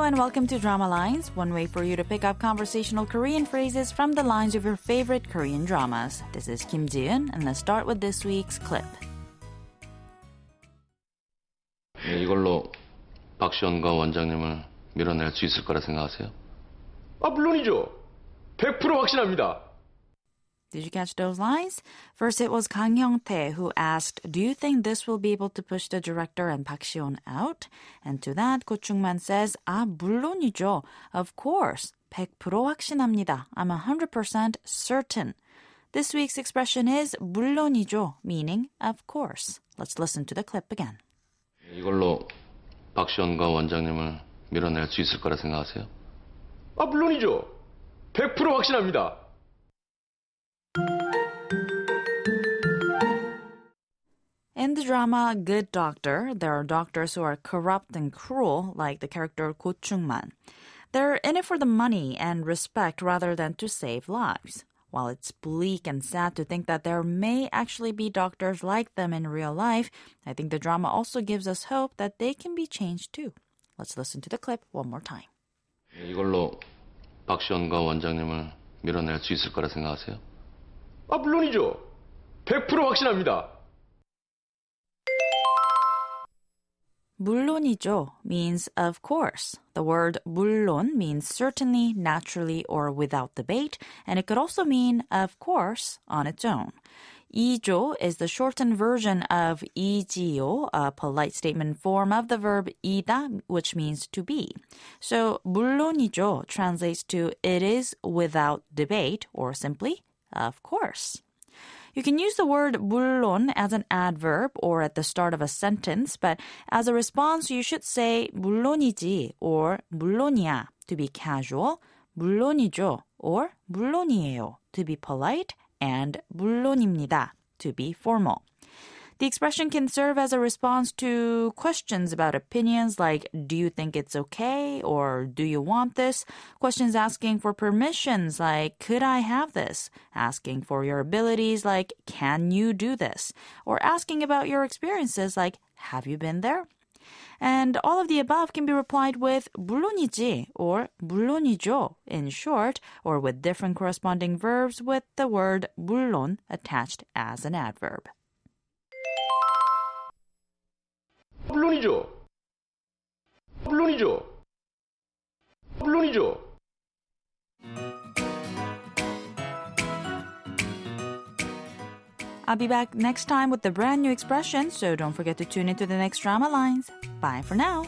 Hello and welcome to Drama Lines, one way for you to pick up conversational Korean phrases from the lines of your favorite Korean dramas. This is Kim Ji-eun, and let's start with this week's clip. 네, 이걸로 박시원과 원장님을 밀어낼 수 있을 거라 생각하세요? 아, 물론이죠. 100% 확신합니다. Did you catch those lines? First, it was Kang Hyung-tae who asked, "Do you think this will be able to push the director and Park Si-won out?" And to that, Ko Chung-man says, "아, 물론이죠. Of course. 100% 확신합니다. I'm 100% certain." This week's expression is 물론이죠, meaning of course. Let's listen to the clip again. 네, 이걸로 박시원과 원장님을 밀어낼 수 있을 거라 생각하세요? 아, 물론이죠. 100% 확신합니다. In the drama Good Doctor, there are doctors who are corrupt and cruel, like the character Ko Chung-man. They're in it for the money and respect rather than to save lives. While it's bleak and sad to think that there may actually be doctors like them in real life, I think the drama also gives us hope that they can be changed too. Let's listen to the clip one more time. 네, 이걸로 박시원과 원장님을 밀어낼 수 있을 거라 생각하세요? 아, 물론이죠. 100% 확신합니다. 물론이죠 means of course. The word 물론 means certainly, naturally, or without debate, and it could also mean of course on its own. 이죠 is the shortened version of 이지요, a polite statement form of the verb 이다, which means to be. So 물론이죠 translates to it is without debate, or simply, of course. You can use the word 물론 as an adverb or at the start of a sentence, but as a response, you should say 물론이지 or 물론이야 to be casual, 물론이죠 or 물론이에요 to be polite, and 물론입니다 to be formal. The expression can serve as a response to questions about opinions like, do you think it's okay? Or do you want this? Questions asking for permissions like, could I have this? Asking for your abilities like, can you do this? Or asking about your experiences like, have you been there? And all of the above can be replied with 물론이지 or 물론이죠 in short, or with different corresponding verbs with the word 물론 attached as an adverb. 물론이죠. 물론이죠. 물론이죠. I'll be back next time with the brand new expression, so don't forget to tune into the next drama lines. Bye for now.